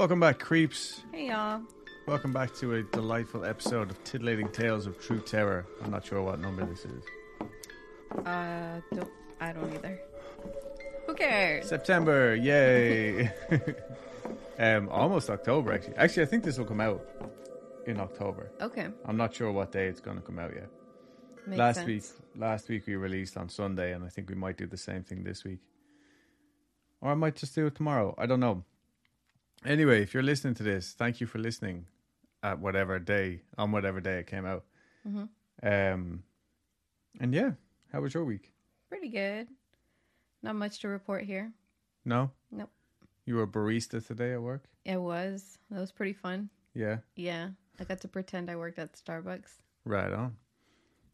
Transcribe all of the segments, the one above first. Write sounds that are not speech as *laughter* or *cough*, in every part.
Welcome back, creeps. Hey y'all. Welcome back to a delightful episode of Titillating Tales of True Terror. I'm not sure what number this is. Uh, don't I don't either. Who cares? September, yay! *laughs* um, almost October, actually. Actually, I think this will come out in October. Okay. I'm not sure what day it's going to come out yet. Makes last sense. week, last week we released on Sunday, and I think we might do the same thing this week, or I might just do it tomorrow. I don't know. Anyway, if you're listening to this, thank you for listening at whatever day on whatever day it came out. Mm-hmm. Um, and yeah, how was your week? Pretty good. Not much to report here. No, Nope. you were a barista today at work. It was. That was pretty fun. Yeah, Yeah. I got to pretend I worked at Starbucks. right on.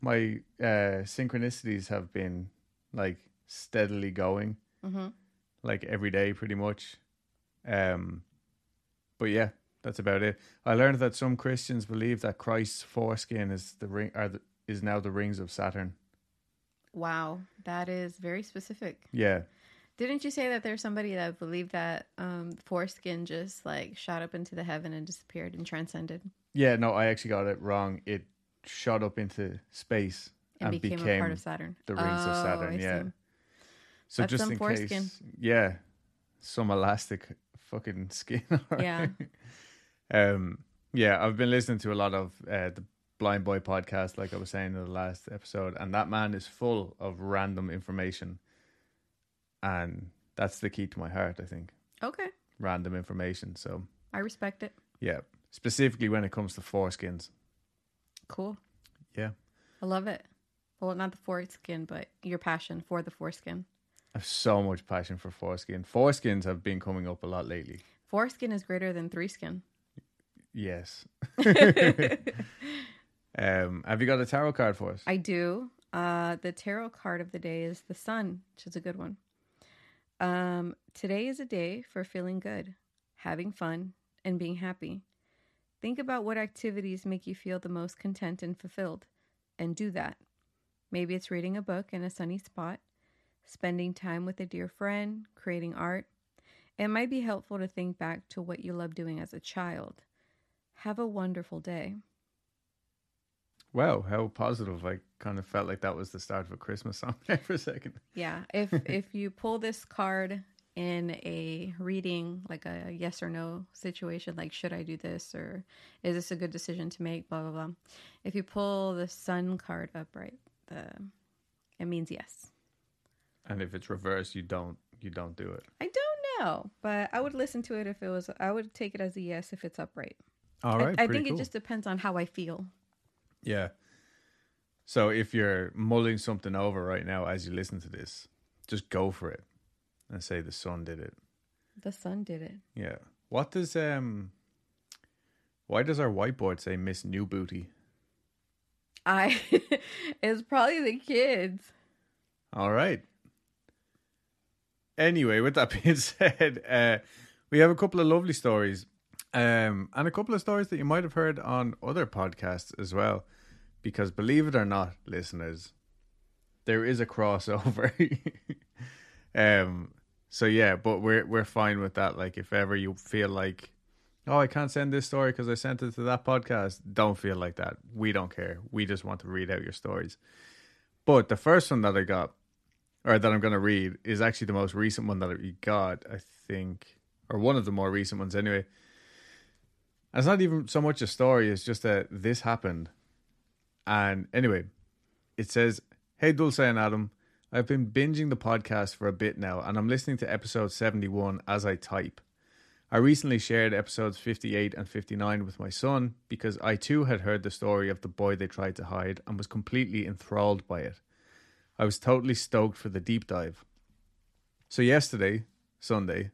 My uh, synchronicities have been like steadily going. Mm-hmm. like every day pretty much. Um but yeah, that's about it. I learned that some Christians believe that Christ's foreskin is the ring are the, is now the rings of Saturn. Wow. That is very specific. Yeah. Didn't you say that there's somebody that believed that um foreskin just like shot up into the heaven and disappeared and transcended Yeah, no, I actually got it wrong. It shot up into space and, and, became, a part of Saturn? the rings of Oh, Saturn, I yeah. see. So That's just in foreskin. case Yeah. Some elastic fucking *laughs* skin. Yeah. um yeah, I've been listening to a lot of uh, the Blind Boy podcast, like I was saying in the last episode, and that man is full of random information, and that's the key to my heart. I think Okay. random information. So I respect it. yeah, specifically when it comes to foreskins. Cool. Yeah, I love it. Well, not the foreskin, but your passion for the foreskin. I have so much passion for foreskin. Foreskins have been coming up a lot lately. Foreskin is greater than three skin. Yes. *laughs* um, have you got a tarot card for us? I do. Uh, the tarot card of the day is the sun, which is a good one. Um, today is a day for feeling good, having fun, and being happy. Think about what activities make you feel the most content and fulfilled, and do that. Maybe it's reading a book in a sunny spot, spending time with a dear friend, creating art. It might be helpful to think back to what you loved doing as a child. Have a wonderful day. Wow, how positive! I kind of felt like that was the start of a Christmas *laughs* song there for a second. Yeah, if *laughs* if you pull this card in a reading, like a yes or no situation, like should I do this or is this a good decision to make? Blah blah blah. If you pull the Sun card upright, the it means yes. And if it's reversed, you don't you don't do it. I don't know, but I would listen to it if it was. I would take it as a yes if it's upright. All right, I, I think cool. it just depends on how I feel. yeah. So if you're mulling something over right now as you listen to this, just go for it and say the sun did it. The sun did it. Yeah. What does um? Why does our whiteboard say Miss New Booty? I. *laughs* it's probably the kids. All right. Anyway, with that *laughs* being said, uh, we have a couple of lovely stories, um, and a couple of stories that you might have heard on other podcasts as well. Because believe it or not, listeners, there is a crossover. *laughs* um, so yeah, but we're we're fine with that. Like, if ever you feel like, oh, I can't send this story because I sent it to that podcast, don't feel like that. We don't care. We just want to read out your stories. But the first one that I got, or that I'm going to read, is actually the most recent one that we got, I think, or one of the more recent ones anyway. And it's not even so much a story, it's just that this happened. And anyway, it says, Hey, Dulce and Adam, I've been binging the podcast for a bit now, and I'm listening to episode 71 as I type. I recently shared episodes 58 and 59 with my son because I too had heard the story of the boy they tried to hide and was completely enthralled by it. I was totally stoked for the deep dive. So, yesterday, Sunday,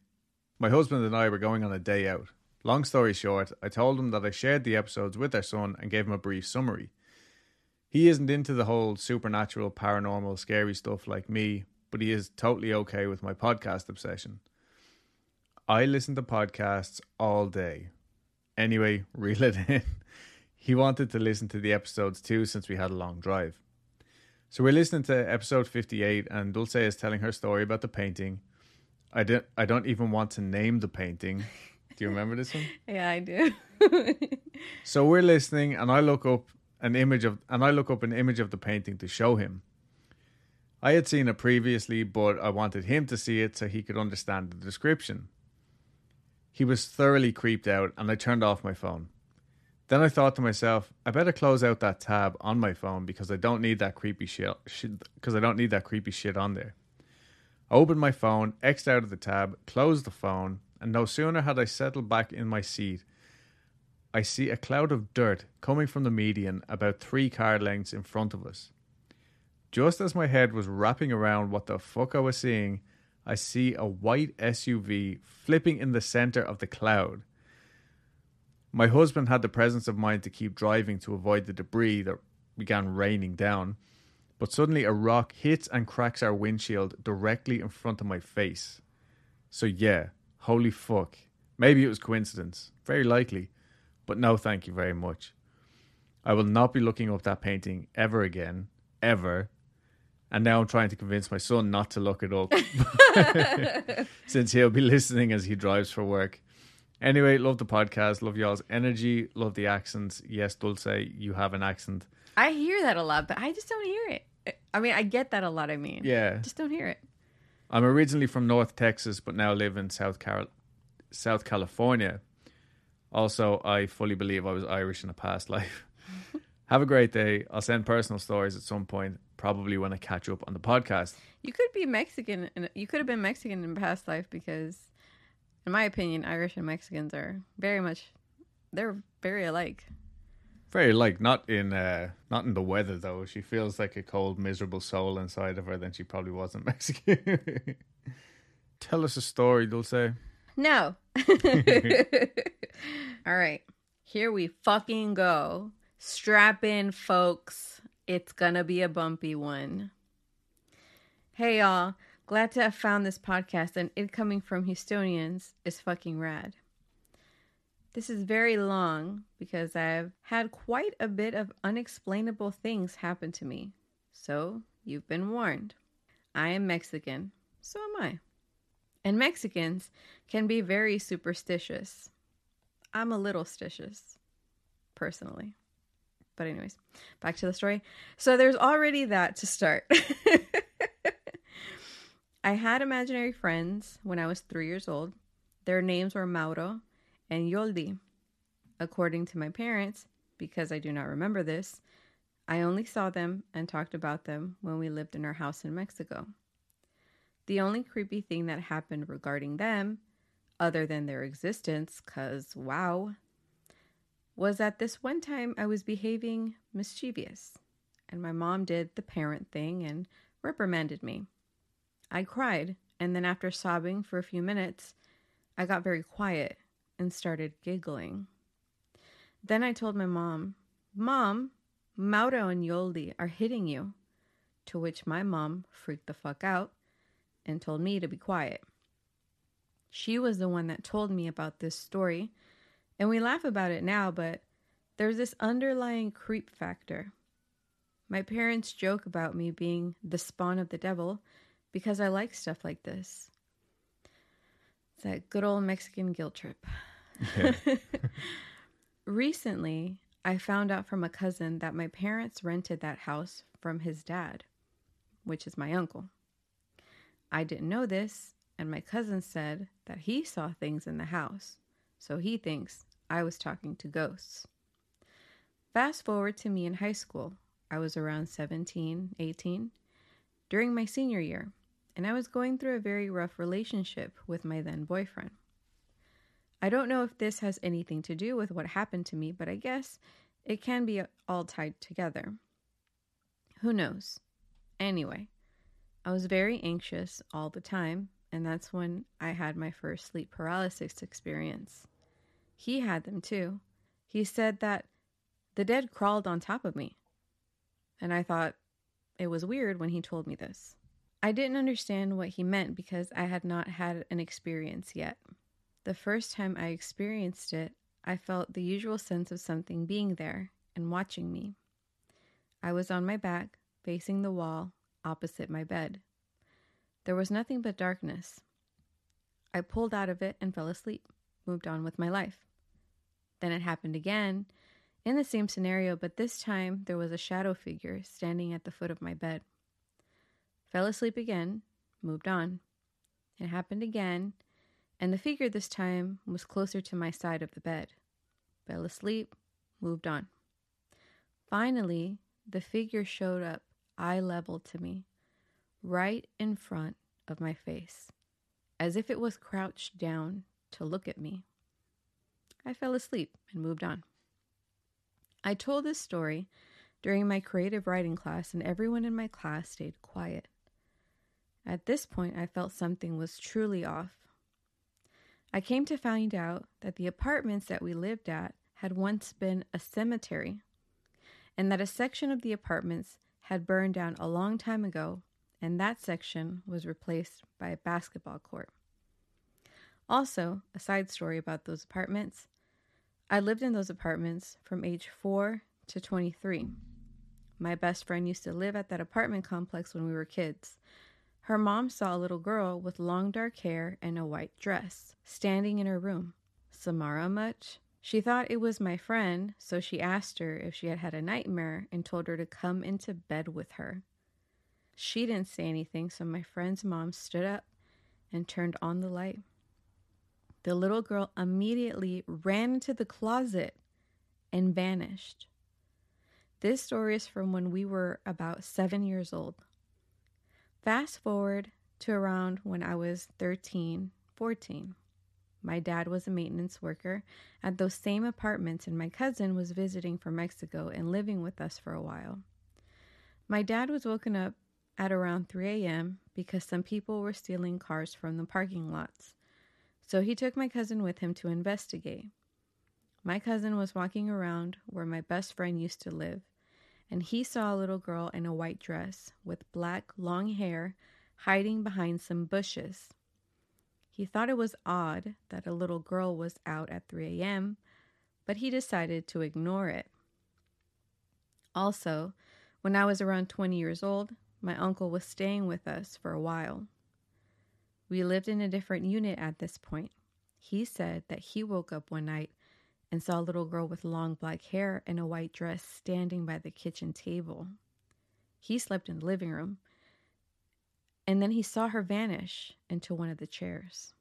my husband and I were going on a day out. Long story short, I told him that I shared the episodes with our son and gave him a brief summary. He isn't into the whole supernatural, paranormal, scary stuff like me, but he is totally okay with my podcast obsession. I listen to podcasts all day. Anyway, *laughs* reel it in. He wanted to listen to the episodes too since we had a long drive. So we're listening to episode 58 and Dulce is telling her story about the painting. I don't I don't even want to name the painting. Do Do you remember this one? *laughs* Yeah, I do. *laughs* So we're listening, and I look up an image of, and I look up an image of the painting to show him. I had seen it previously, but I wanted him to see it so he could understand the description. He was thoroughly creeped out, and I turned off my phone. Then I thought to myself, I better close out that tab on my phone because I don't need that creepy shit. Because I don't need that creepy shit on there. I opened my phone, xed out of the tab, closed the phone, and no sooner had I settled back in my seat, I see a cloud of dirt coming from the median about three car lengths in front of us. Just as my head was wrapping around what the fuck I was seeing, I see a white SUV flipping in the center of the cloud. My husband had the presence of mind to keep driving to avoid the debris that began raining down, but suddenly a rock hits and cracks our windshield directly in front of my face. So, yeah, holy fuck. Maybe it was coincidence. Very likely. But no, thank you very much. I will not be looking up that painting ever again. Ever. And now I'm trying to convince my son not to look it up *laughs* *laughs* since he'll be listening as he drives for work. Anyway, love the podcast, love y'all's energy, love the accents. Yes, Dulce, you have an accent. I hear that a lot, but I just don't hear it. I mean, I get that a lot. I mean, Yeah. just don't hear it. I'm originally from North Texas, but now live in South Carol- South California. Also, I fully believe I was Irish in a past life. *laughs* Have a great day. I'll send personal stories at some point, probably when I catch up on the podcast. You could be Mexican, and you could have been Mexican in past life because, in my opinion, Irish and Mexicans are very much, they're very alike. Very like not in uh not in the weather though. She feels like a cold, miserable soul inside of her. Then she probably wasn't *laughs* Mexican. Tell us a story, Dulce. No. *laughs* All right. Here we fucking go. Strap in, folks. It's gonna be a bumpy one. Hey, y'all. Glad to have found this podcast, and it coming from Houstonians is fucking rad. This is very long because I've had quite a bit of unexplainable things happen to me. So, you've been warned. I am Mexican. So am I. And Mexicans can be very superstitious. I'm a little stitious, personally. But, anyways, back to the story. So, there's already that to start. *laughs* I had imaginary friends when I was three years old. Their names were Mauro and Yoldi. According to my parents, because I do not remember this, I only saw them and talked about them when we lived in our house in Mexico. The only creepy thing that happened regarding them, other than their existence, cause wow, was that this one time I was behaving mischievous, and my mom did the parent thing and reprimanded me. I cried, and then after sobbing for a few minutes, I got very quiet and started giggling. Then I told my mom, Mom, Mauro and Yoldi are hitting you. To which my mom freaked the fuck out and told me to be quiet. She was the one that told me about this story, and we laugh about it now, but there's this underlying creep factor. My parents joke about me being the spawn of the devil because I like stuff like this. It's that good old Mexican guilt trip. Yeah. *laughs* Recently, I found out from a cousin that my parents rented that house from his dad, which is my uncle. I didn't know this, and my cousin said that he saw things in the house, so he thinks I was talking to ghosts. Fast forward to me in high school. I was around 17, 18, during my senior year, and I was going through a very rough relationship with my then boyfriend. I don't know if this has anything to do with what happened to me, but I guess it can be all tied together. Who knows? Anyway, I was very anxious all the time, and that's when I had my first sleep paralysis experience. He had them too. He said that the dead crawled on top of me. And I thought it was weird when he told me this. I didn't understand what he meant because I had not had an experience yet. The first time I experienced it, I felt the usual sense of something being there and watching me. I was on my back, facing the wall, opposite my bed. There was nothing but darkness. I pulled out of it and fell asleep. moved on with my life. Then it happened again in the same scenario, but this time there was a shadow figure standing at the foot of my bed. Fell asleep again, moved on. It happened again, and the figure this time was closer to my side of the bed. Fell asleep, moved on. Finally, the figure showed up eye level to me, right in front of my face, as if it was crouched down to look at me. I fell asleep and moved on. I told this story during my creative writing class, and everyone in my class stayed quiet. At this point, I felt something was truly off. I came to find out that the apartments that we lived at had once been a cemetery, and that a section of the apartments had burned down a long time ago, and that section was replaced by a basketball court. Also, a side story about those apartments I lived in those apartments from age 4 to 23. My best friend used to live at that apartment complex when we were kids. Her mom saw a little girl with long dark hair and a white dress standing in her room. Samara much? She thought it was my friend, so she asked her if she had had a nightmare and told her to come into bed with her. She didn't say anything, so my friend's mom stood up and turned on the light. The little girl immediately ran into the closet and vanished. This story is from when we were about seven years old. Fast forward to around when I was 13, 14. My dad was a maintenance worker at those same apartments, and my cousin was visiting from Mexico and living with us for a while. My dad was woken up at around 3 a.m. because some people were stealing cars from the parking lots. So he took my cousin with him to investigate. My cousin was walking around where my best friend used to live, and he saw a little girl in a white dress with black, long hair hiding behind some bushes. He thought it was odd that a little girl was out at 3 a.m., but he decided to ignore it. Also, when I was around 20 years old, my uncle was staying with us for a while. We lived in a different unit at this point. He said that he woke up one night and saw a little girl with long black hair and a white dress standing by the kitchen table. He slept in the living room, and then he saw her vanish into one of the chairs.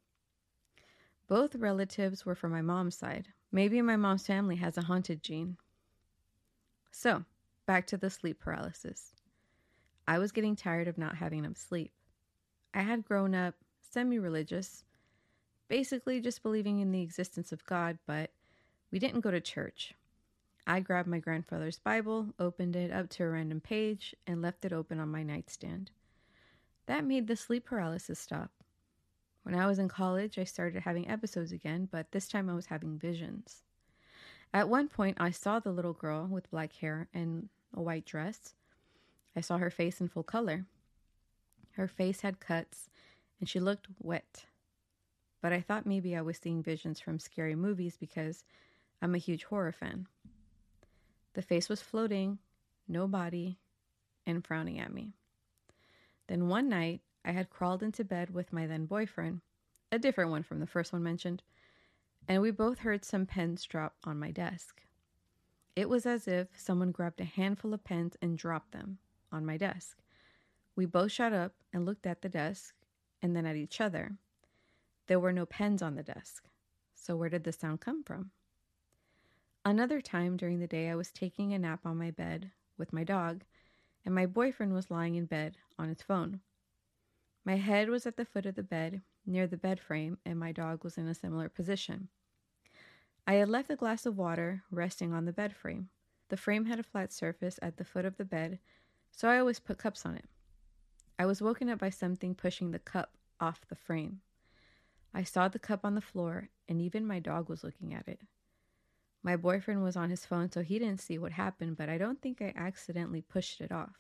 Both relatives were from my mom's side. Maybe my mom's family has a haunted gene. So, back to the sleep paralysis. I was getting tired of not having enough sleep. I had grown up semi religious, basically just believing in the existence of God, but we didn't go to church. I grabbed my grandfather's Bible, opened it up to a random page, and left it open on my nightstand. That made the sleep paralysis stop. When I was in college, I started having episodes again, but this time I was having visions. At one point, I saw the little girl with black hair and a white dress. I saw her face in full color. Her face had cuts and she looked wet. But I thought maybe I was seeing visions from scary movies because I'm a huge horror fan. The face was floating, no body, and frowning at me. Then one night, I had crawled into bed with my then boyfriend, a different one from the first one mentioned, and we both heard some pens drop on my desk. It was as if someone grabbed a handful of pens and dropped them on my desk. We both shot up and looked at the desk, and then at each other. There were no pens on the desk. So, where did the sound come from? Another time during the day, I was taking a nap on my bed with my dog, and my boyfriend was lying in bed on his phone. My head was at the foot of the bed, near the bed frame, and my dog was in a similar position. I had left a glass of water resting on the bed frame. The frame had a flat surface at the foot of the bed, so I always put cups on it. I was woken up by something pushing the cup off the frame. I saw the cup on the floor, and even my dog was looking at it. My boyfriend was on his phone, so he didn't see what happened, but I don't think I accidentally pushed it off.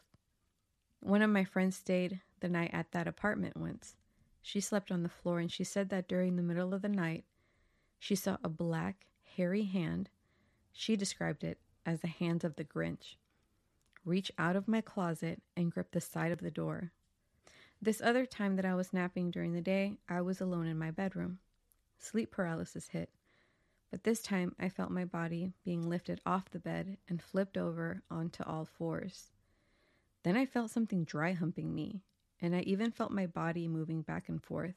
One of my friends stayed the night at that apartment once. She slept on the floor, and she said that during the middle of the night, she saw a black, hairy hand. She described it as the hands of the Grinch reach out of my closet and grip the side of the door. This other time that I was napping during the day, I was alone in my bedroom. sleep paralysis hit. But this time I felt my body being lifted off the bed and flipped over onto all fours. Then I felt something dry humping me, and I even felt my body moving back and forth.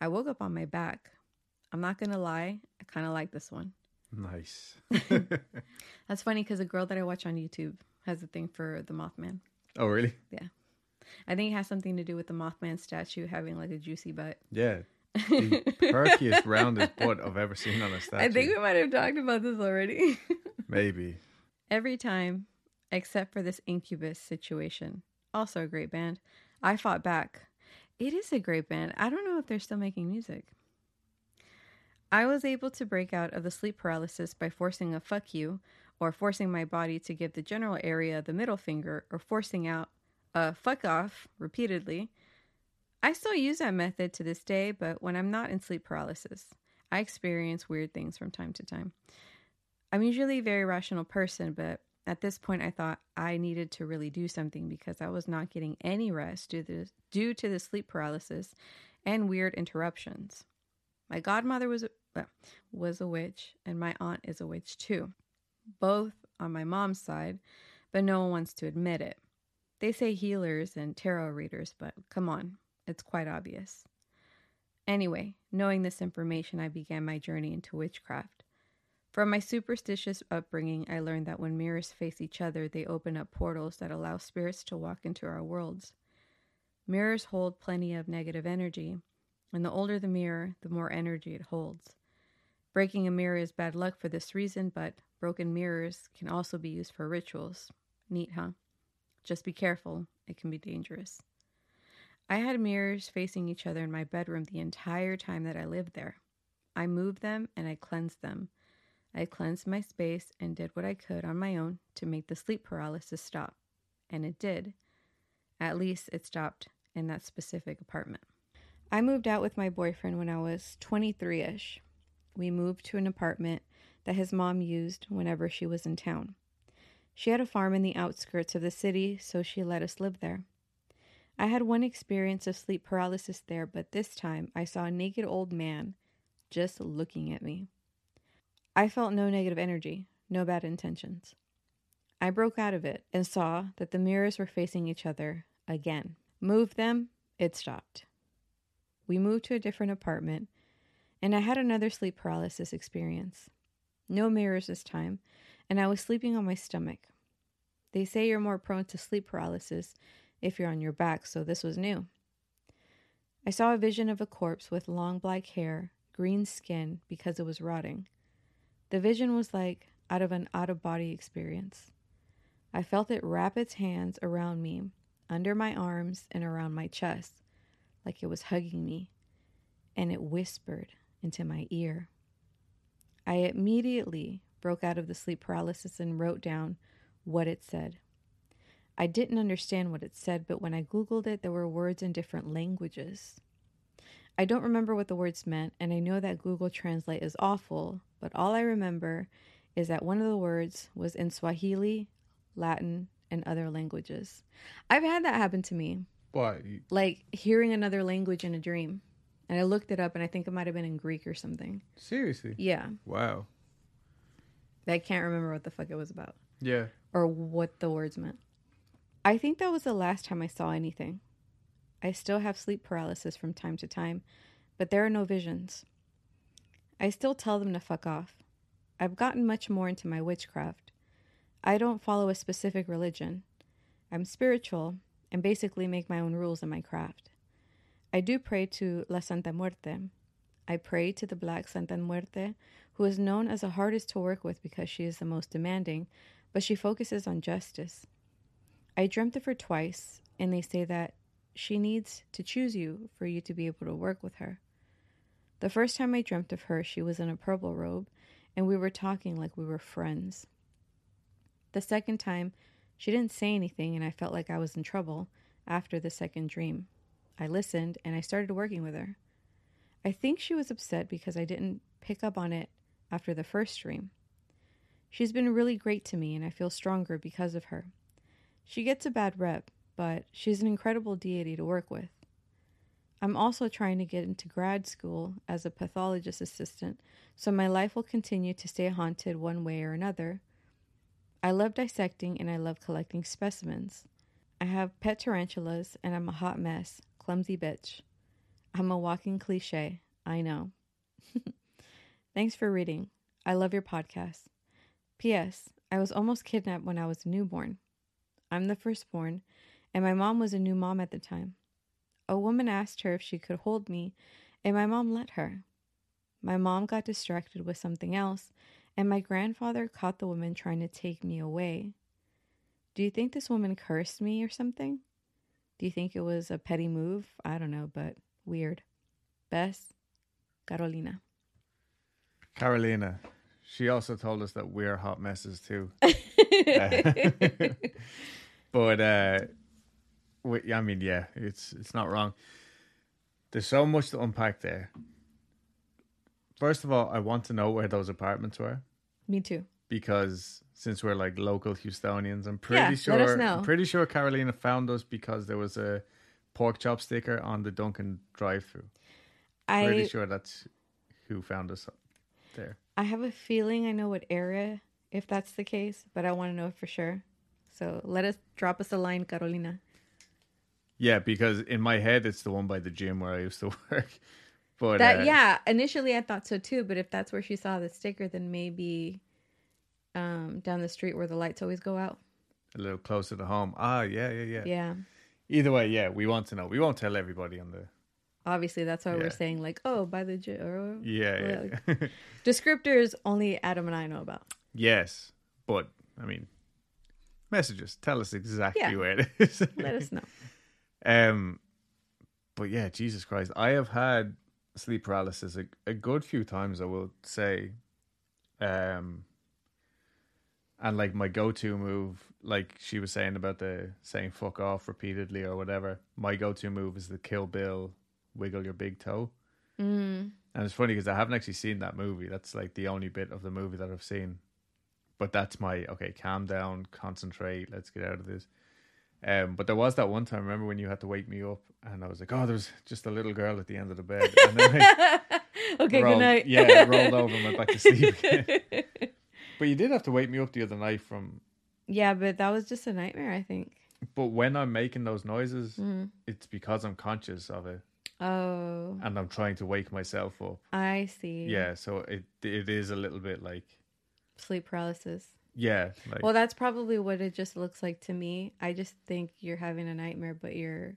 I woke up on my back. I'm not gonna lie, I kind of like this one. Nice. *laughs* That's funny because a girl that I watch on YouTube has a thing for the Mothman. oh, really? Yeah. I think it has something to do with the Mothman statue having like a juicy butt. Yeah. The perkiest, *laughs* roundest butt I've ever seen on a statue. I think we might have talked about this already. *laughs* Maybe. Every time, except for this Incubus situation, also a great band, I fought back. It is a great band. I don't know if they're still making music. I was able to break out of the sleep paralysis by forcing a fuck you, or forcing my body to give the general area the middle finger, or forcing out a fuck off repeatedly. I still use that method to this day, but when I'm not in sleep paralysis, I experience weird things from time to time. I'm usually a very rational person, but at this point I thought I needed to really do something because I was not getting any rest due to, due to the sleep paralysis and weird interruptions. My godmother was a, was a witch, and my aunt is a witch too, both on my mom's side, but no one wants to admit it. They say healers and tarot readers, but come on, it's quite obvious. Anyway, knowing this information, I began my journey into witchcraft. From my superstitious upbringing, I learned that when mirrors face each other, they open up portals that allow spirits to walk into our worlds. Mirrors hold plenty of negative energy, and the older the mirror, the more energy it holds. Breaking a mirror is bad luck for this reason, but broken mirrors can also be used for rituals. Neat, huh? Just be careful, it can be dangerous. I had mirrors facing each other in my bedroom the entire time that I lived there. I moved them and I cleansed them. I cleansed my space and did what I could on my own to make the sleep paralysis stop. And it did. At least it stopped in that specific apartment. I moved out with my boyfriend when I was 23 ish. We moved to an apartment that his mom used whenever she was in town. She had a farm in the outskirts of the city, so she let us live there. I had one experience of sleep paralysis there, but this time I saw a naked old man just looking at me. I felt no negative energy, no bad intentions. I broke out of it and saw that the mirrors were facing each other again. Moved them, it stopped. We moved to a different apartment, and I had another sleep paralysis experience. No mirrors this time, and I was sleeping on my stomach. They say you're more prone to sleep paralysis if you're on your back, so this was new. I saw a vision of a corpse with long black hair, green skin because it was rotting. The vision was like out of an out of body experience. I felt it wrap its hands around me, under my arms, and around my chest, like it was hugging me, and it whispered into my ear. I immediately broke out of the sleep paralysis and wrote down what it said. I didn't understand what it said, but when I Googled it, there were words in different languages. I don't remember what the words meant, and I know that Google Translate is awful, but all I remember is that one of the words was in Swahili, Latin, and other languages. I've had that happen to me, What? like hearing another language in a dream. And I looked it up, and I think it might have been in Greek or something. Seriously? Yeah, Wow. I can't remember what the fuck it was about. Yeah. or what the words meant. I think that was the last time I saw anything. I still have sleep paralysis from time to time, but there are no visions. I still tell them to fuck off. I've gotten much more into my witchcraft. I don't follow a specific religion. I'm spiritual and basically make my own rules in my craft. I do pray to La Santa Muerte. I pray to the Black Santa Muerte, who is known as the hardest to work with because she is the most demanding, but she focuses on justice. I dreamt of her twice, and they say that she needs to choose you for you to be able to work with her. The first time I dreamt of her, she was in a purple robe, and we were talking like we were friends. The second time, she didn't say anything, and I felt like I was in trouble after the second dream. I listened, and I started working with her. I think she was upset because I didn't pick up on it after the first dream. She's been really great to me, and I feel stronger because of her. She gets a bad rep, but she's an incredible deity to work with. I'm also trying to get into grad school as a pathologist assistant, so my life will continue to stay haunted one way or another. I love dissecting and I love collecting specimens. I have pet tarantulas and I'm a hot mess, clumsy bitch. I'm a walking cliche, I know. *laughs* Thanks for reading. I love your podcast. P.S. I was almost kidnapped when I was a newborn. I'm the firstborn, and my mom was a new mom at the time. A woman asked her if she could hold me, and my mom let her. My mom got distracted with something else, and my grandfather caught the woman trying to take me away. Do you think this woman cursed me or something? Do you think it was a petty move? I don't know, but weird. Bess, Carolina. Carolina. She also told us that we're hot messes too. *laughs* *laughs* *laughs* but uh we, I mean, yeah, it's it's not wrong. There's so much to unpack there. First of all, I want to know where those apartments were Me too. because since we're like local Houstonians, I'm pretty Yeah, let sure us know. I'm pretty sure Carolina found us because there was a pork chop sticker on the Dunkin' drive-through. I pretty sure that's who found us there. I have a feeling I know what area if that's the case, but I want to know for sure. So let us drop us a line, Carolina. Yeah, because in my head it's the one by the gym where I used to *laughs* work. But That uh, yeah, initially I thought so too, but if that's where she saw the sticker, then maybe um down the street where the lights always go out. a little closer to home. Ah, yeah, yeah, yeah. Yeah. Either way, yeah, we want to know. We won't tell everybody on the. Obviously that's why Yeah. we're saying like, oh, by the gy- or Yeah, yeah. yeah. *laughs* descriptors only Adam and I know about. yes, but I mean, messages. Tell us exactly Yeah. where it is. *laughs* Let us know. Um, but yeah, Jesus Christ, I have had sleep paralysis a, a good few times. I will say, um, and like my go-to move, like she was saying about the saying "fuck off" repeatedly or whatever. My go-to move is the Kill Bill, wiggle your big toe. Mm. And it's funny because I haven't actually seen that movie. That's like the only bit of the movie that I've seen. But that's my okay. Calm down, concentrate. Let's get out of this. Um, but there was that one time. Remember when you had to wake me up, and I was like, "Oh, there was just a little girl at the end of the bed." And then I *laughs* okay, rolled, good night. yeah, rolled over and went back to *laughs* sleep. again. but you did have to wake me up the other night from. yeah, but that was just a nightmare, I think. But when I'm making those noises, Mm. it's because I'm conscious of it, Oh, and I'm trying to wake myself up. I see. Yeah, so it it is a little bit like Sleep paralysis. yeah, like Well, that's probably what it just looks like to me. I just think you're having a nightmare, but you're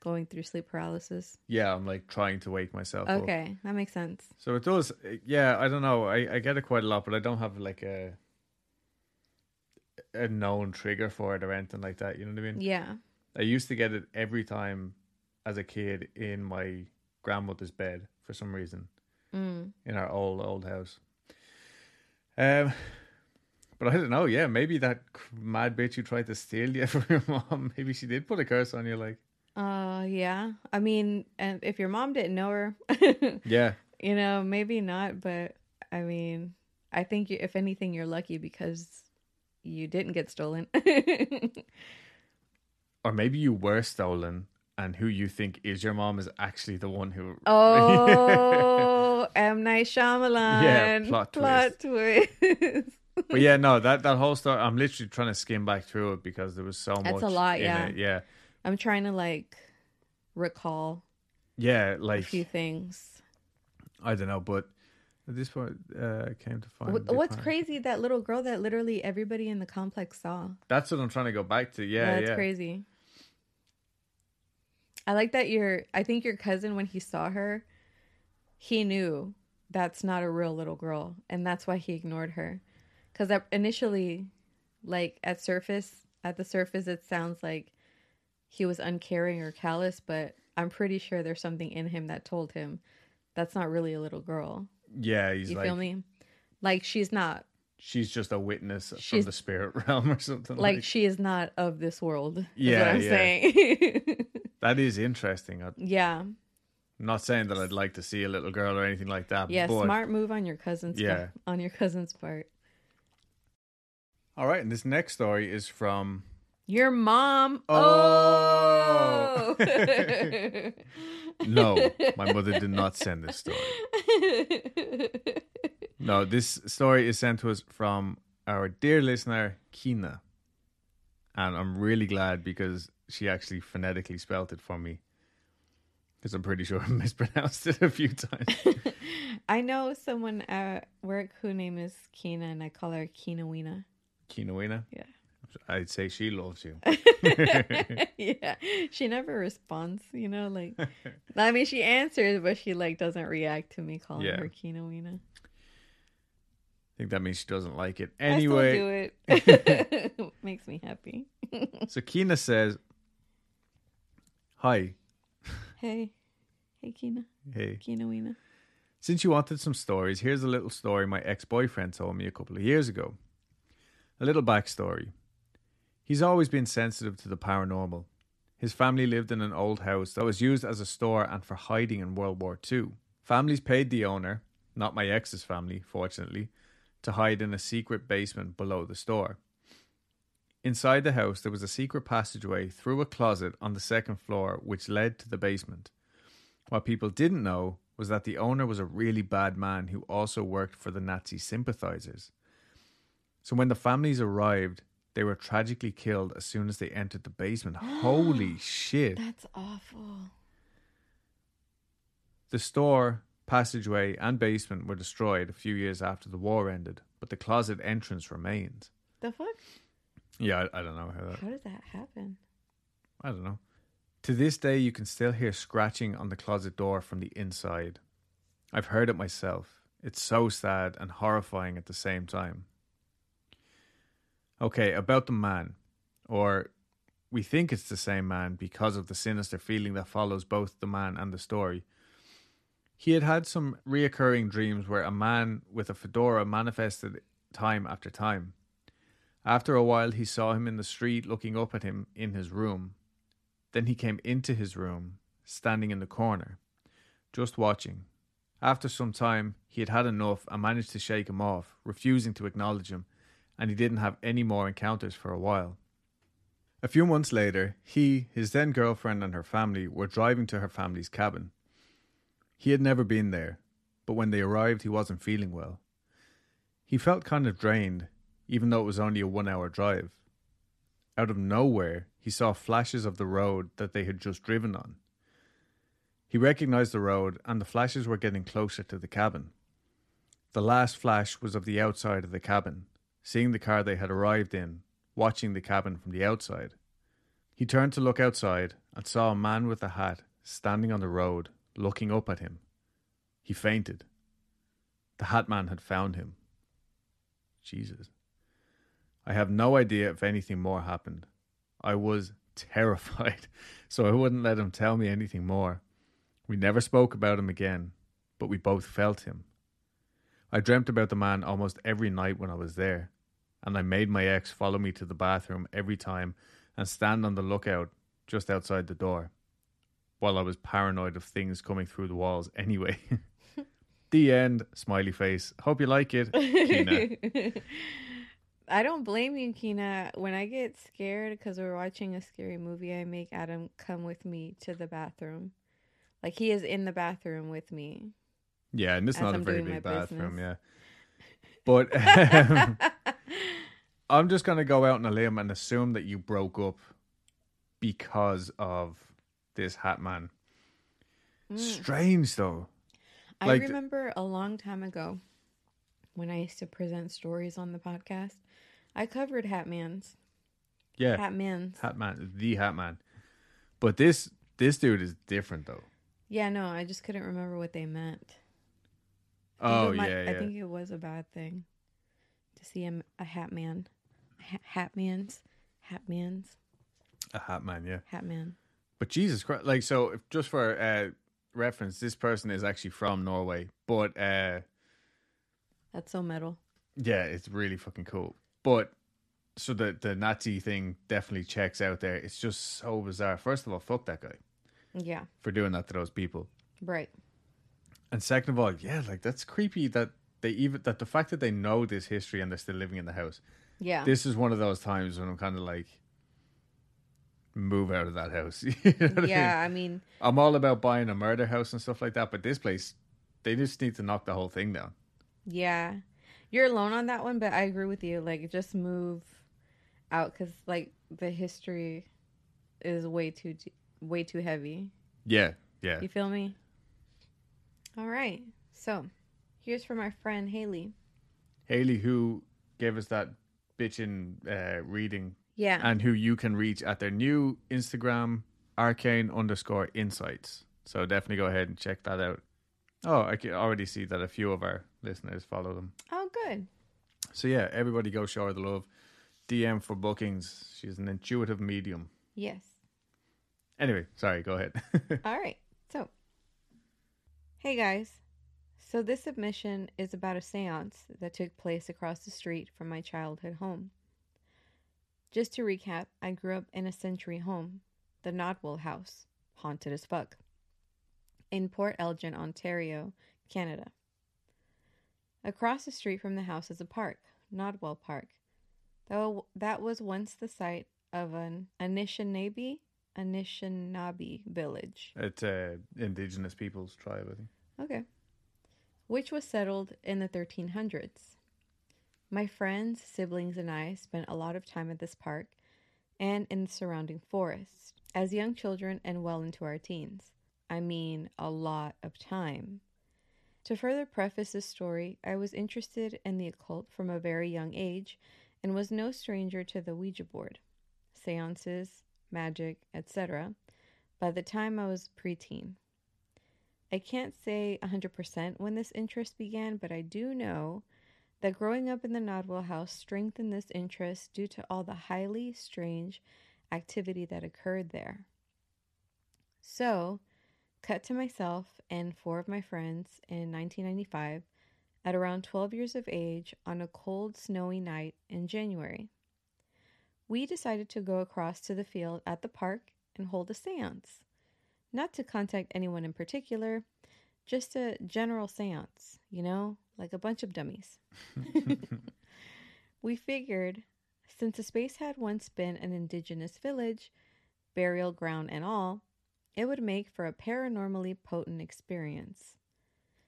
going through sleep paralysis. yeah, I'm like trying to wake myself up. Okay, that makes sense. So it does. Yeah, I don't know. I, I get it quite a lot, but I don't have like a a known trigger for it or anything like that. You know what I mean? Yeah. I used to get it every time as a kid in my grandmother's bed for some reason Mm. in our old old house. Um, but I don't know. Yeah, maybe that mad bitch who tried to steal you *laughs* from your mom. Maybe she did put a curse on you. Like, Uh, yeah. I mean, and if your mom didn't know her, *laughs* yeah, you know, maybe not. But I mean, I think you, if anything, you're lucky because you didn't get stolen. *laughs* or maybe you were stolen, and who you think is your mom is actually the one who. oh, M Night Shyamalan. Yeah, plot twist. But yeah, no, that that whole story. I'm literally trying to skim back through it because there was so That's much. a lot, in yeah. it. yeah, I'm trying to like recall yeah. like a few things. I don't know, but at this point, uh, came to find. What- What's crazy? That little girl that literally everybody in the complex saw. That's what I'm trying to go back to. Yeah, That's yeah. crazy. I like that your. I think your cousin, when he saw her, he knew that's not a real little girl, and that's why he ignored her. Because initially, like at surface, at the surface, it sounds like he was uncaring or callous, but I'm pretty sure there's something in him that told him that's not really a little girl. Yeah, he's you like feel me? Like she's not she's just a witness from the spirit *laughs* realm or something. like, Like, she is not of this world. Is Yeah, what I'm yeah. saying. *laughs* that is interesting. I'm yeah, not saying that I'd like to see a little girl or anything like that. yeah. but Smart move on your cousin's Yeah. part, on your cousin's part. all right, and this next story is from Your mom. Oh. Oh. *laughs* No, my *laughs* mother did not send this story. No, this story is sent to us from our dear listener, Kina. And I'm really glad because she actually phonetically spelt it for me. Because I'm pretty sure *laughs* I mispronounced it a few times. *laughs* I know someone at work whose name is Kina, and I call her Kina Weena. Kinawina. Yeah. I'd say she loves you. *laughs* yeah, she never responds. You know, like I mean, she answers, but she like doesn't react to me calling Yeah. her Kina Weena. I think that means she doesn't like it. I still Anyway, do it. Makes me happy. so Kina says, Hi. Hey, hey, Kina, Hey. Kina Weena. Since you wanted some stories, here's a little story my ex boyfriend told me a couple of years ago. A little backstory. He's always been sensitive to the paranormal. His family lived in an old house that was used as a store and for hiding in World War II. Families paid the owner, not my ex's family, fortunately, to hide in a secret basement below the store. Inside the house, there was a secret passageway through a closet on the second floor which led to the basement. What people didn't know was that the owner was a really bad man who also worked for the Nazi sympathizers. So when the families arrived, they were tragically killed as soon as they entered the basement. *gasps* Holy shit. That's awful. The store, passageway, and basement were destroyed a few years after the war ended, but the closet entrance remained. The fuck? Yeah, I, I don't know how that. How did that happen? I don't know. To this day, you can still hear scratching on the closet door from the inside. I've heard it myself. It's so sad and horrifying at the same time. Okay, about the man. Or we think it's the same man because of the sinister feeling that follows both the man and the story. He had had some reoccurring dreams where a man with a fedora manifested time after time. After a while, he saw him in the street looking up at him in his room. Then he came into his room, standing in the corner, just watching. After some time, he had had enough and managed to shake him off, refusing to acknowledge him, and he didn't have any more encounters for a while. A few months later, he, his then girlfriend, and her family were driving to her family's cabin. He had never been there, but when they arrived, he wasn't feeling well. He felt kind of drained, even though it was only a one hour drive. Out of nowhere, he saw flashes of the road that they had just driven on. He recognized the road, and the flashes were getting closer to the cabin. The last flash was of the outside of the cabin, seeing the car they had arrived in, watching the cabin from the outside. He turned to look outside and saw a man with a hat standing on the road, looking up at him. He fainted. The hat man had found him. Jesus. I have no idea if anything more happened. I was *laughs* terrified, so I wouldn't let him tell me anything more. We never spoke about him again, but we both felt him. I dreamt about the man almost every night when I was there, and I made my ex follow me to the bathroom every time and stand on the lookout just outside the door, while I was paranoid of things coming through the walls anyway. *laughs* *laughs* the end, smiley face. Hope you like it. I don't blame you, Kina. When I get scared because we're watching a scary movie, I make Adam come with me to the bathroom. Like he is in the bathroom with me. Yeah, and it's not a I'm very big bathroom, business. yeah. But *laughs* *laughs* I'm just gonna go out on a limb and assume that you broke up because of this hat man. Mm. Strange though. I Like- remember a long time ago when I used to present stories on the podcast. I covered Hatmans. Yeah, Hatmans. hat man, the Hatman. But this this dude is different though. Yeah, no, I just couldn't remember what they meant. I think Oh it might- yeah, yeah. I think it was a bad thing to see him a hat man, ha- hat man's, hat man's, a hat man, yeah. hat man. But Jesus Christ, like so, if, just for uh, reference, this person is actually from Norway, but uh, That's so metal. yeah, it's really fucking cool. But so the the Nazi thing definitely checks out there. It's just so bizarre. First of all, fuck that guy Yeah, for doing that to those people, right. and second of all, yeah, like that's creepy that they even that the fact that they know this history and they're still living in the house. Yeah, This is one of those times when I'm kind of like, move out of that house. *laughs* You know what I mean? yeah, I mean, I'm all about buying a murder house and stuff like that, but this place, they just need to knock the whole thing down. Yeah, you're alone on that one, but I agree with you. Like, just move out because like the history is way too way too heavy. Yeah, yeah. You feel me? All right. So, here's from our friend Haley. Haley, who gave us that bitchin' uh, reading, Yeah. and who you can reach at their new Instagram, arcane underscore insights. So definitely go ahead and check that out. Oh, I can already see that a few of our listeners follow them. oh, good. So yeah, everybody go show her the love. DM for bookings. She's an intuitive medium. Yes. Anyway, sorry, go ahead. *laughs* All right. So, hey guys. So, this submission is about a seance that took place across the street from my childhood home. Just to recap, I grew up in a century home, the Nodwell House, haunted as fuck, in Port Elgin, Ontario, Canada. Across the street from the house is a park, Nodwell Park. Though that was once the site of an Anishinaabe Anishinaabe village. it's uh, indigenous people's tribe, I think. Okay. Which was settled in the 1300s. My friends, siblings, and I spent a lot of time at this park and in the surrounding forest as young children and well into our teens. I mean, a lot of time. To further preface this story, I was interested in the occult from a very young age and was no stranger to the Ouija board, seances, magic, etc. by the time I was preteen. I can't say 100% when this interest began, but I do know that growing up in the Nodwell house strengthened this interest due to all the highly strange activity that occurred there. So, cut to myself and four of my friends in 1995 at around 12 years of age on a cold, snowy night in January. We decided to go across to the field at the park and hold a seance. Not to contact anyone in particular, just a general seance, you know, like a bunch of dummies. *laughs* *laughs* we figured since the space had once been an indigenous village, burial ground and all, it would make for a paranormally potent experience.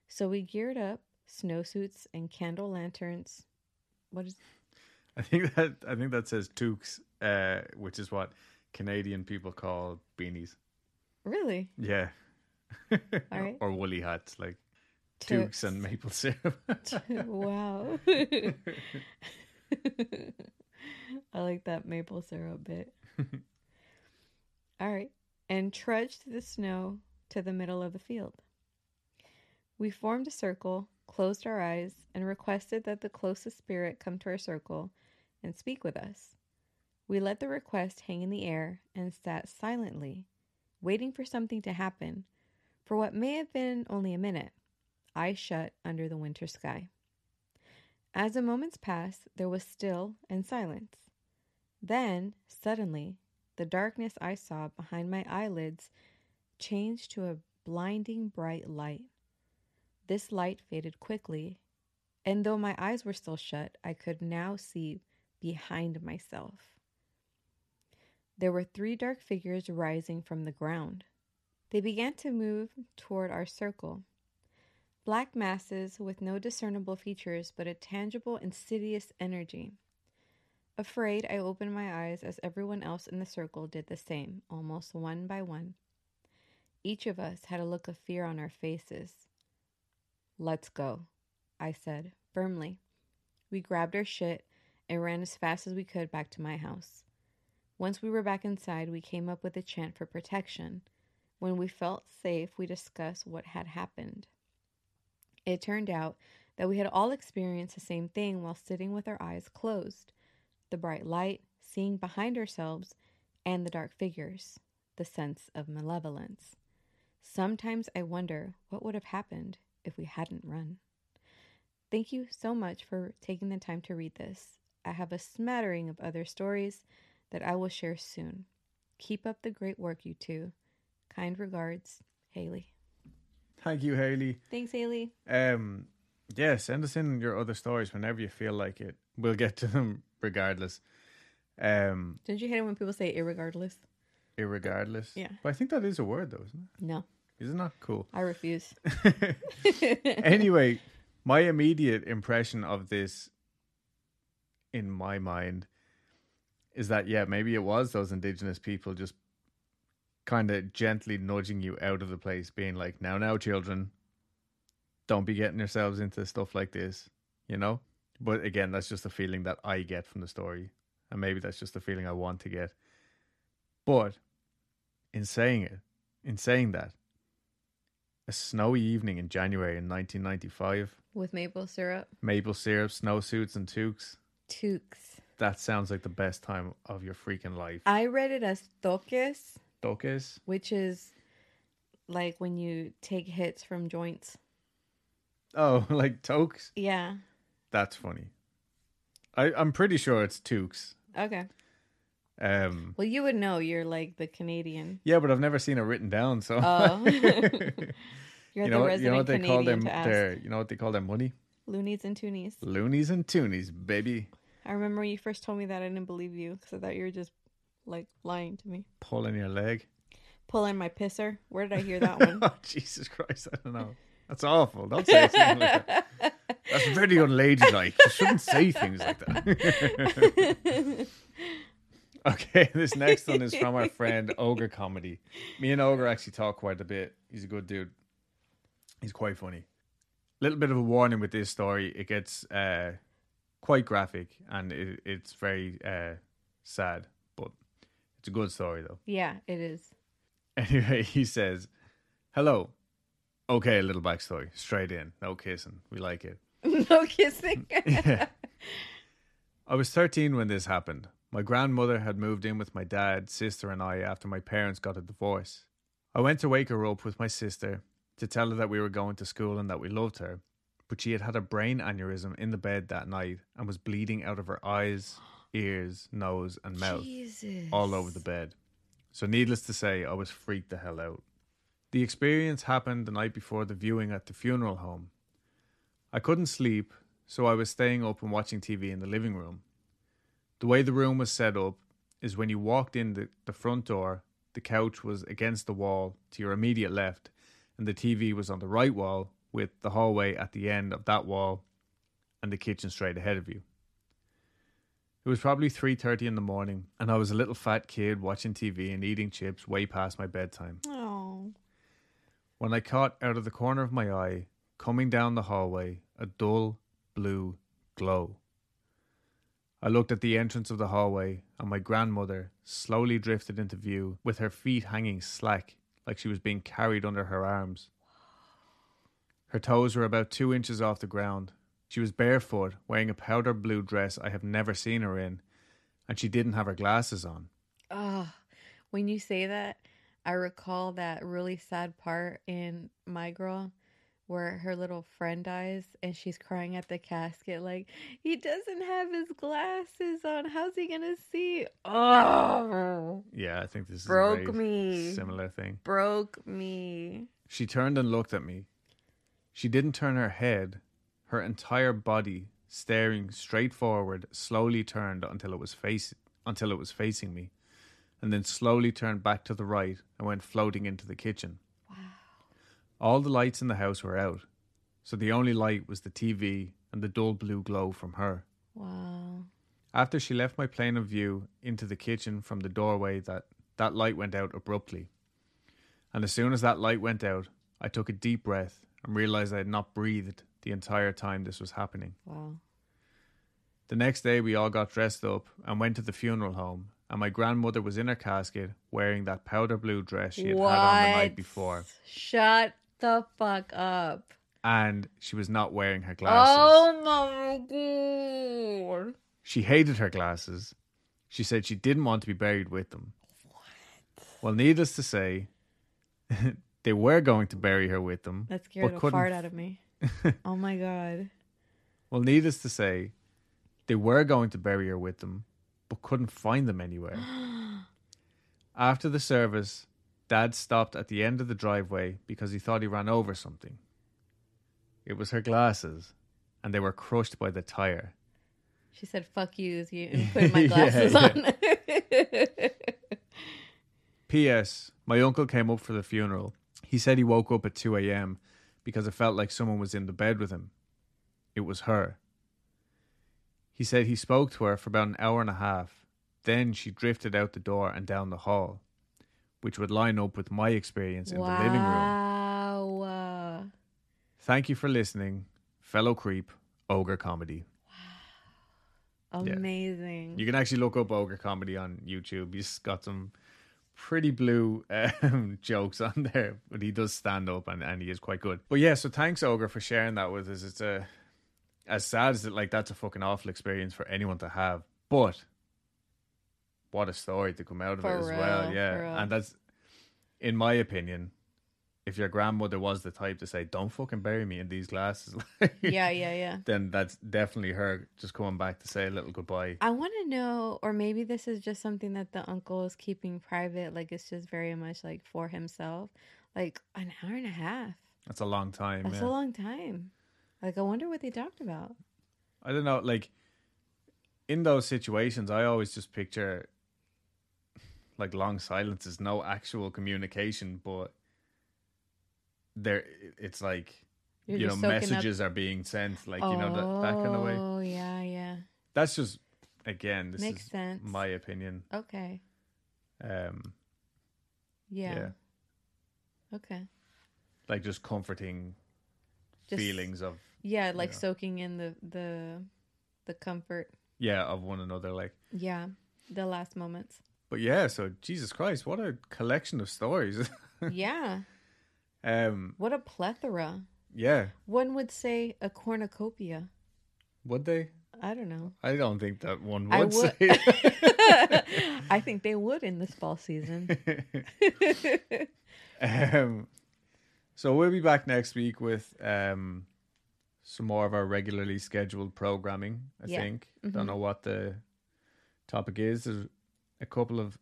So we geared up snowsuits and candle lanterns. What is I think that I think that says toques, uh, which is what Canadian people call beanies. really Yeah. right. or woolly hats like toques and maple syrup. *laughs* wow. *laughs* I like that maple syrup bit. *laughs* All right. And trudged the snow to the middle of the field. We formed a circle, closed our eyes, and requested that the closest spirit come to our circle and speak with us. We let the request hang in the air and sat silently, waiting for something to happen for what may have been only a minute eyes shut under the winter sky. As the moments passed, there was still and silence. Then, suddenly, the darkness I saw behind my eyelids changed to a blinding bright light. This light faded quickly, and though my eyes were still shut, I could now see behind myself. There were three dark figures rising from the ground. They began to move toward our circle. Black masses with no discernible features but a tangible, insidious energy. Afraid, I opened my eyes as everyone else in the circle did the same, almost one by one. Each of us had a look of fear on our faces. Let's go, I said firmly. We grabbed our shit and ran as fast as we could back to my house. Once we were back inside, we came up with a chant for protection. When we felt safe, we discussed what had happened. It turned out that we had all experienced the same thing while sitting with our eyes closed the bright light, seeing behind ourselves, and the dark figures, the sense of malevolence. Sometimes I wonder what would have happened if we hadn't run. Thank you so much for taking the time to read this. I have a smattering of other stories that I will share soon. Keep up the great work, you two. Kind regards, Haley. Thank you, Haley. Thanks, Haley. Um, yeah, send us in your other stories whenever you feel like it. We'll get to them regardless. Um, Don't you hate it when people say irregardless? Irregardless. Yeah. But I think that is a word though, isn't it? No, it? Is it not cool? I refuse. *laughs* *laughs* anyway, my immediate impression of this in my mind is that yeah, maybe it was those indigenous people just kind of gently nudging you out of the place, being like, "Now, now, children, don't be getting yourselves into stuff like this," you know. But again, that's just a feeling that I get from the story, and maybe that's just the feeling I want to get. But in saying it, in saying that, a snowy evening in January in 1995, With maple syrup, maple syrup, snowsuits, and toques. toques. That sounds like the best time of your freaking life. I read it as toques, Toques? which is like when you take hits from joints. Oh, *laughs* like toques? Yeah. That's funny. I, I'm pretty sure it's toques. Okay. Um, Well, you would know. You're like the Canadian. yeah, but I've never seen it written down. So, Oh. *laughs* *laughs* You're you know, what, resident you know what they Canadian call them? Their, you know what they call their money? Loonies and toonies. Loonies and toonies, baby. I remember when you first told me that I didn't believe you because I thought you were just like lying to me. Pulling your leg. Pulling my pisser. Where did I hear that *laughs* one? oh, Jesus Christ! I don't know. That's awful. Don't say something like that. That's very unladylike. You shouldn't say things like that. *laughs* okay, this next one is from our friend Ogre Comedy. Me and Ogre actually talk quite a bit. He's a good dude. He's quite funny. Little bit of a warning with this story. It gets uh, quite graphic and it, it's very uh, sad, but it's a good story though. yeah, it is. Anyway, *laughs* he says, "Hello." Okay, a little backstory. Straight in, no kissing. We like it. *laughs* no kissing. Yeah. *laughs* I was 13 when this happened. My grandmother had moved in with my dad, sister, and I after my parents got a divorce. I went to wake her up with my sister to tell her that we were going to school and that we loved her, but she had had a brain aneurysm in the bed that night and was bleeding out of her eyes, ears, nose, and mouth Jesus. all over the bed. So, needless to say, I was freaked the hell out. The experience happened the night before the viewing at the funeral home. I couldn't sleep, so I was staying up and watching TV in the living room. The way the room was set up is when you walked in the, the front door, the couch was against the wall to your immediate left, and the TV was on the right wall, with the hallway at the end of that wall and the kitchen straight ahead of you. It was probably 3:30 in the morning and I was a little fat kid watching TV and eating chips way past my bedtime. When I caught out of the corner of my eye, coming down the hallway, a dull blue glow. I looked at the entrance of the hallway and my grandmother slowly drifted into view with her feet hanging slack like she was being carried under her arms. Her toes were about two inches off the ground. She was barefoot, wearing a powder blue dress I have never seen her in, and she didn't have her glasses on. Oh, when you say that, I recall that really sad part in My Girl where her little friend dies and she's crying at the casket like he doesn't have his glasses on. How's he gonna see? Oh, Yeah, I think this is Broke me. similar thing. broke me. She turned and looked at me. She didn't turn her head. Her entire body, staring straight forward, slowly turned until it was face until it was facing me, and then slowly turned back to the right and went floating into the kitchen. Wow. All the lights in the house were out, so the only light was the TV and the dull blue glow from her. Wow. After she left my plane of view into the kitchen from the doorway, that, that light went out abruptly. And as soon as that light went out, I took a deep breath and realized I had not breathed the entire time this was happening. Wow. The next day, we all got dressed up and went to the funeral home, and my grandmother was in her casket wearing that powder blue dress she had had on the night before, Shut the fuck up. and she was not wearing her glasses. Oh my god. She hated her glasses. She said she didn't want to be buried with them. What? Well, needless to say, *laughs* they were going to bury her with them. That scared but a couldn't fart out of me. *laughs* oh my god. Well, needless to say, they were going to bury her with them, but couldn't find them anywhere. *gasps* After the service, Dad stopped at the end of the driveway because he thought he ran over something. It was her glasses, and they were crushed by the tire. She said, "Fuck you," you *laughs* and put my Yeah, glasses yeah. on. P.S. My uncle came up for the funeral. He said he woke up at 2 a.m. because it felt like someone was in the bed with him. It was her. He said he spoke to her for about an hour and a half. Then she drifted out the door and down the hall, which would line up with my experience in the living room. Wow. Thank you for listening, fellow creep, ogre comedy. Wow. Amazing. You can actually look up ogre comedy on YouTube. He's got some pretty blue um, *laughs* jokes on there, but he does stand up and, and he is quite good. But yeah, so thanks ogre for sharing that with us. It's a as sad as it like that's a fucking awful experience for anyone to have, but what a story to come out of For it as real, well. Yeah, and that's in my opinion. If your grandmother was the type to say, "Don't fucking bury me in these glasses," *laughs* yeah, yeah, yeah. then that's definitely her just coming back to say a little goodbye. I want to know, or maybe this is just something that the uncle is keeping private. Like it's just very much like for himself. Like an hour and a half. That's a long time. That's yeah. a long time. Like I wonder what they talked about. I don't know, like in those situations, I always just picture like long silences, no actual communication, but there, it's like You're you know soaking up- messages are being sent, like you know that that kind of way. Oh yeah, yeah. That's just again, this Makes is sense. my opinion. Okay. Um, Yeah. yeah, Okay. like just comforting Just, feelings of Yeah, like Yeah. soaking in the the the comfort. yeah of one another, like. Yeah. The last moments. But yeah, so Jesus Christ, what a collection of stories. *laughs* yeah. um, What a plethora. yeah, One would say a cornucopia. would they? I don't know. I don't think that one I would, would- say. *laughs* I think they would in this fall season. *laughs* um, so we'll be back next week with um, some more of our regularly scheduled programming. I Yeah. think. Mhm. Don't know what the topic is. There's a couple of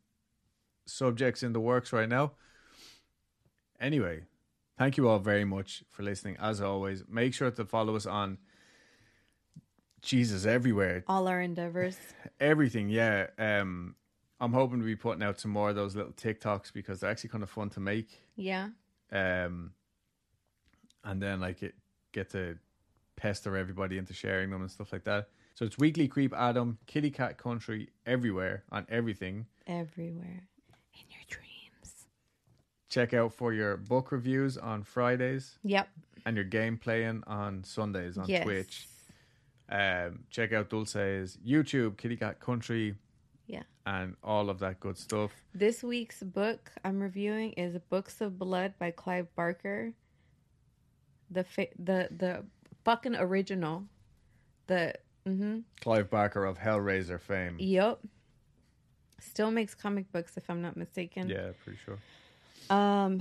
subjects in the works right now. Anyway, thank you all very much for listening. As always, make sure to follow us on Jesus everywhere. All our endeavors. *laughs* Everything, yeah. Um, I'm hoping to be putting out some more of those little TikToks because they're actually kind of fun to make. Yeah. Um, and then like it get to pester everybody into sharing them and stuff like that. So it's weekly creep Adam, Kitty Cat Country, everywhere on everything. Everywhere. In your dreams. Check out for your book reviews on Fridays Yep. and your game playing on Sundays on yes. Twitch. Um, check out Dulce's YouTube, Kitty Cat Country, Yeah. and all of that good stuff. This week's book I'm reviewing is Books of Blood by Clive Barker. The fa- the the fucking original. The mhm. Clive Barker of Hellraiser fame. Yep. Still makes comic books if I'm not mistaken. Yeah, pretty sure. Um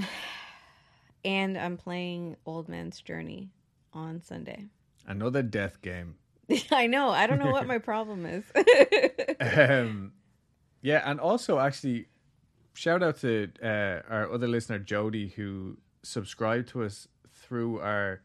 and I'm playing Old Man's Journey on Sunday. Another death game. *laughs* I know. I don't know what my problem is. *laughs* um, yeah, and also actually, shout out to uh, our other listener Jody who subscribed to us through our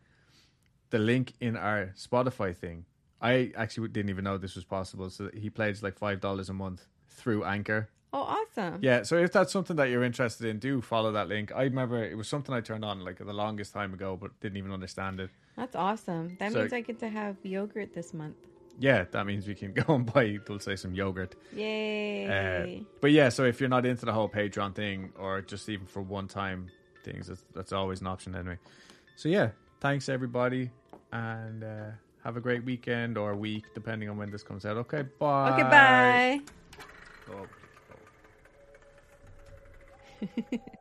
the link in our Spotify thing. I actually didn't even know this was possible, so he pledged like five dollars a month through Anchor. oh, awesome. Yeah, so if that's something that you're interested in, do follow that link. I remember it was something I turned on like the longest time ago, but didn't even understand it. That's awesome. That So- means I get to have yogurt this month. Yeah, that means we can *laughs* go and buy Dulce some yogurt. Yay. Uh, but yeah, so if you're not into the whole Patreon thing or just even for one time things, that's, that's always an option anyway. So yeah, thanks everybody and uh, have a great weekend or week depending on when this comes out. Okay, bye. okay, bye. Oh, *laughs* oh.